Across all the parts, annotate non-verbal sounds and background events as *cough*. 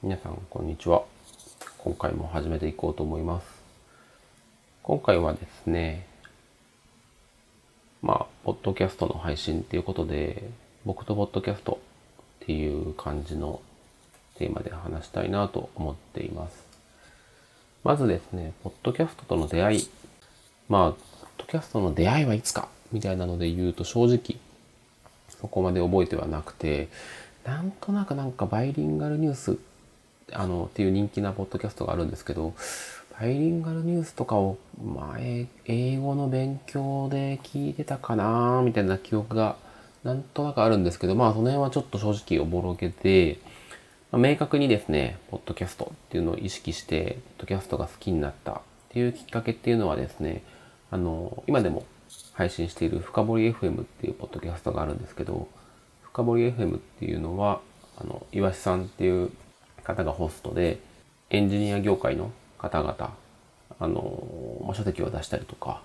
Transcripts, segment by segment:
皆さんこんにちは。今回も始めていこうと思います。今回はですねまあポッドキャストの配信っていうことで僕とポッドキャストっていう感じのテーマで話したいなと思っています。まずですねポッドキャストとの出会い。まあポッドキャストの出会いはいつかみたいなので言うと正直そこまで覚えてはなくてなんとなくなんかバイリンガルニュースあのっていう人気なポッドキャストがあるんですけど、バイリンガルニュースとかを前、英語の勉強で聞いてたかなみたいな記憶がなんとなくあるんですけど、まあその辺はちょっと正直おぼろげで、まあ、明確にですね、ポッドキャストっていうのを意識して、ポッドキャストが好きになったっていうきっかけっていうのはですね、あの、今でも配信している深掘り FM っていうポッドキャストがあるんですけど、深掘り FM っていうのは、あの、岩しさんっていう方がホストで、エンジニア業界の方々、あの、まあ、書籍を出したりとか、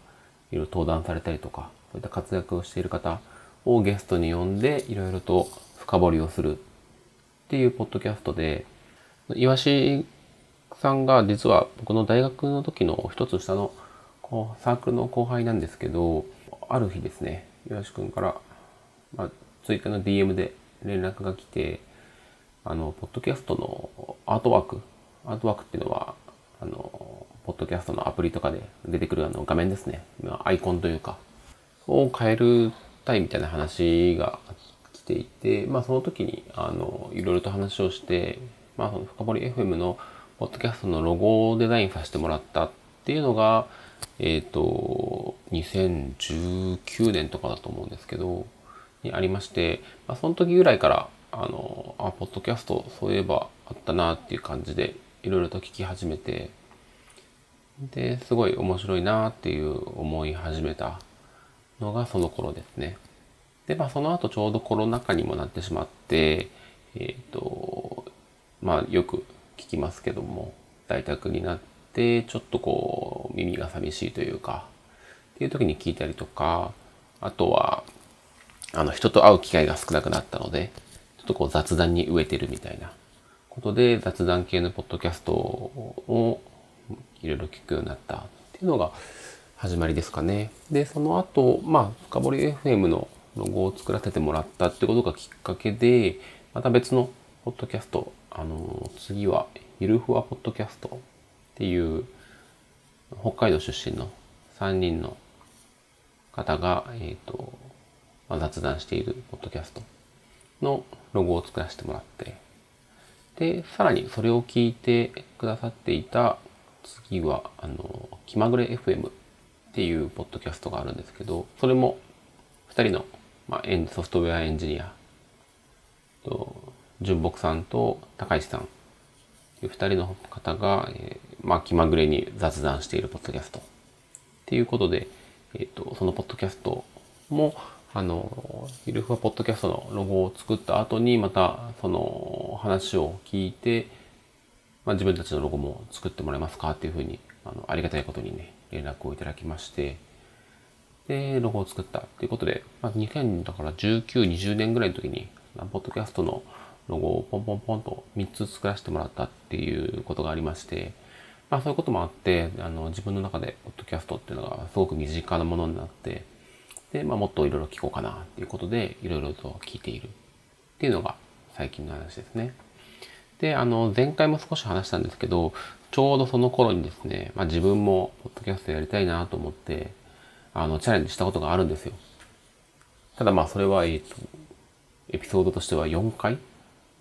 いろいろ登壇されたりとか、そういった活躍をしている方をゲストに呼んで、いろいろと深掘りをするっていうポッドキャストで、岩しさんが実は僕の大学の時の一つ下のこうサークルの後輩なんですけど、ある日ですね、岩しくんから、まあ、ツイッターの DM で連絡が来て、あの、ポッドキャストのアートワーク、アートワークっていうのは、あの、ポッドキャストのアプリとかで出てくるあの画面ですね。アイコンというか、を変えるたいみたいな話が来ていて、まあその時に、あの、いろいろと話をして、まあその深掘り FM のポッドキャストのロゴをデザインさせてもらったっていうのが、えっ、ー、と、2019年とかだと思うんですけど、にありまして、まあ、その時ぐらいから、あの、あ、ポッドキャストそういえばあったなっていう感じで、いろいろと聞き始めて、で、すごい面白いなっていう思い始めたのがその頃ですね。で、まあその後ちょうどコロナ禍にもなってしまって、えっ、ー、と、まあよく聞きますけども、在宅になって、ちょっとこう耳が寂しいというか、っていう時に聞いたりとか、あとは、あの、人と会う機会が少なくなったので、っとこう雑談に飢えてるみたいなことで、雑談系のポッドキャストをいろいろ聞くようになったっていうのが始まりですかね。で、その後、まあ、深掘り FM のロゴを作らせてもらったってことがきっかけで、また別のポッドキャスト、あの、次は、ゆるふわポッドキャストっていう、北海道出身の3人の方が、えっ、ー、と、まあ、雑談しているポッドキャストのロゴを作らせてもらって、で、さらにそれを聞いてくださっていた次は、あの、気まぐれ FM っていうポッドキャストがあるんですけど、それも2人の、まあ、ソフトウェアエンジニアと、純木さんと高石さん。いう2人の方が、えー、まあ、気まぐれに雑談しているポッドキャスト。っていうことで、えっ、ー、と、そのポッドキャストも、あの、ゆるふわポッドキャストのロゴを作った後に、また、その話を聞いて、まあ、自分たちのロゴも作ってもらえますかっていうふうに、あの、ありがたいことにね、連絡をいただきまして、で、ロゴを作ったっていうことで、まあ、2000だから19、20年ぐらいの時に、ポッドキャストのロゴをポンポンポンと3つ作らせてもらったっていうことがありまして、まあそういうこともあって、あの、自分の中でポッドキャストっていうのがすごく身近なものになって、で、まあ、もっといろいろ聞こうかなっていうことで、いろいろと聞いているっていうのが最近の話ですね。で、あの、前回も少し話したんですけど、ちょうどその頃にですね、まあ、自分もポッドキャストやりたいなと思って、あの、チャレンジしたことがあるんですよ。ただまあ、それは、えっ、と、エピソードとしては4回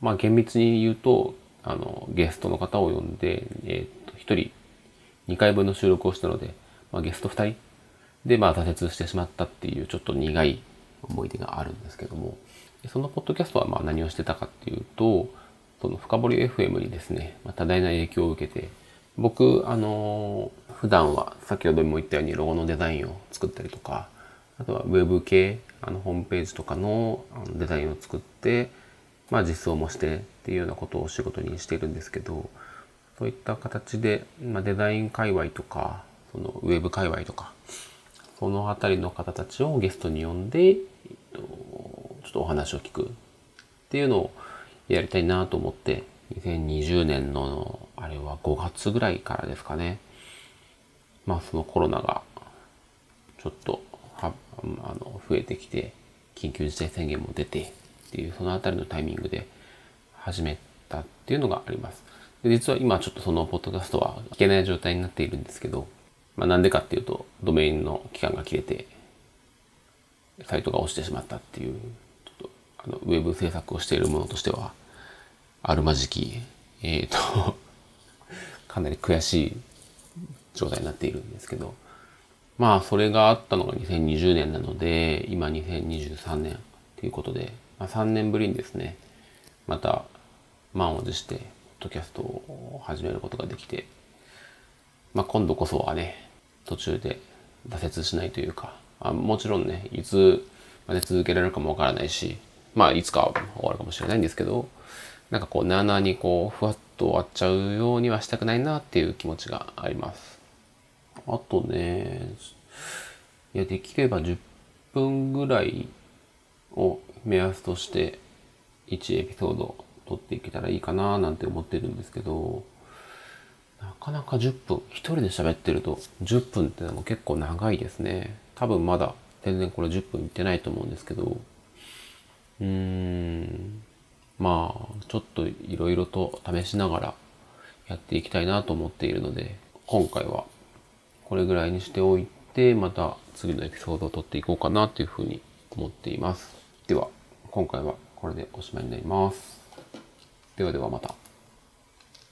まあ、厳密に言うと、あの、ゲストの方を呼んで、えっ、と、1人2回分の収録をしたので、まあ、ゲスト2人で、まあ、挫折してしまったっていう、ちょっと苦い思い出があるんですけども、そのポッドキャストはまあ何をしてたかっていうと、その深掘り FM にですね、まあ、多大な影響を受けて、僕、あのー、普段は先ほども言ったようにロゴのデザインを作ったりとか、あとはウェブ系、あの、ホームページとかのデザインを作って、まあ実装もしてっていうようなことを仕事にしているんですけど、そういった形で、まあ、デザイン界隈とか、そのウェブ界隈とか、そのあたりの方たちをゲストに呼んで、えっと、ちょっとお話を聞くっていうのをやりたいなと思って2020年の、あれは5月ぐらいからですかね。まあそのコロナがちょっとはあの増えてきて、緊急事態宣言も出てっていう、そのあたりのタイミングで始めたっていうのがあります。で実は今ちょっとそのポッドキャストは聞けない状態になっているんですけど、まあなんでかっていうと、ドメインの期間が切れて、サイトが落ちてしまったっていう、ちょっとあのウェブ制作をしているものとしては、あるまじき、えっ、ー、と *laughs* かなり悔しい状態になっているんですけど、まあそれがあったのが2020年なので、今2023年ということで、まあ、3年ぶりにですね、また満を持して、ポッドキャストを始めることができて、まあ今度こそはね、途中で挫折しないというか、あもちろんね、いつまで続けられるかもわからないし、まあいつか終わるかもしれないんですけど、なんかこう、なあなあにこう、ふわっと終わっちゃうようにはしたくないなっていう気持ちがあります。あとね、いや、できれば10分ぐらいを目安として1エピソード撮っていけたらいいかななんて思ってるんですけど、なかなか10分、一人で喋ってると10分ってのも結構長いですね。多分まだ全然これ10分いってないと思うんですけど、うーん、まあ、ちょっといろいろと試しながらやっていきたいなと思っているので、今回はこれぐらいにしておいて、また次のエピソードを撮っていこうかなというふうに思っています。では、今回はこれでおしまいになります。ではではまた。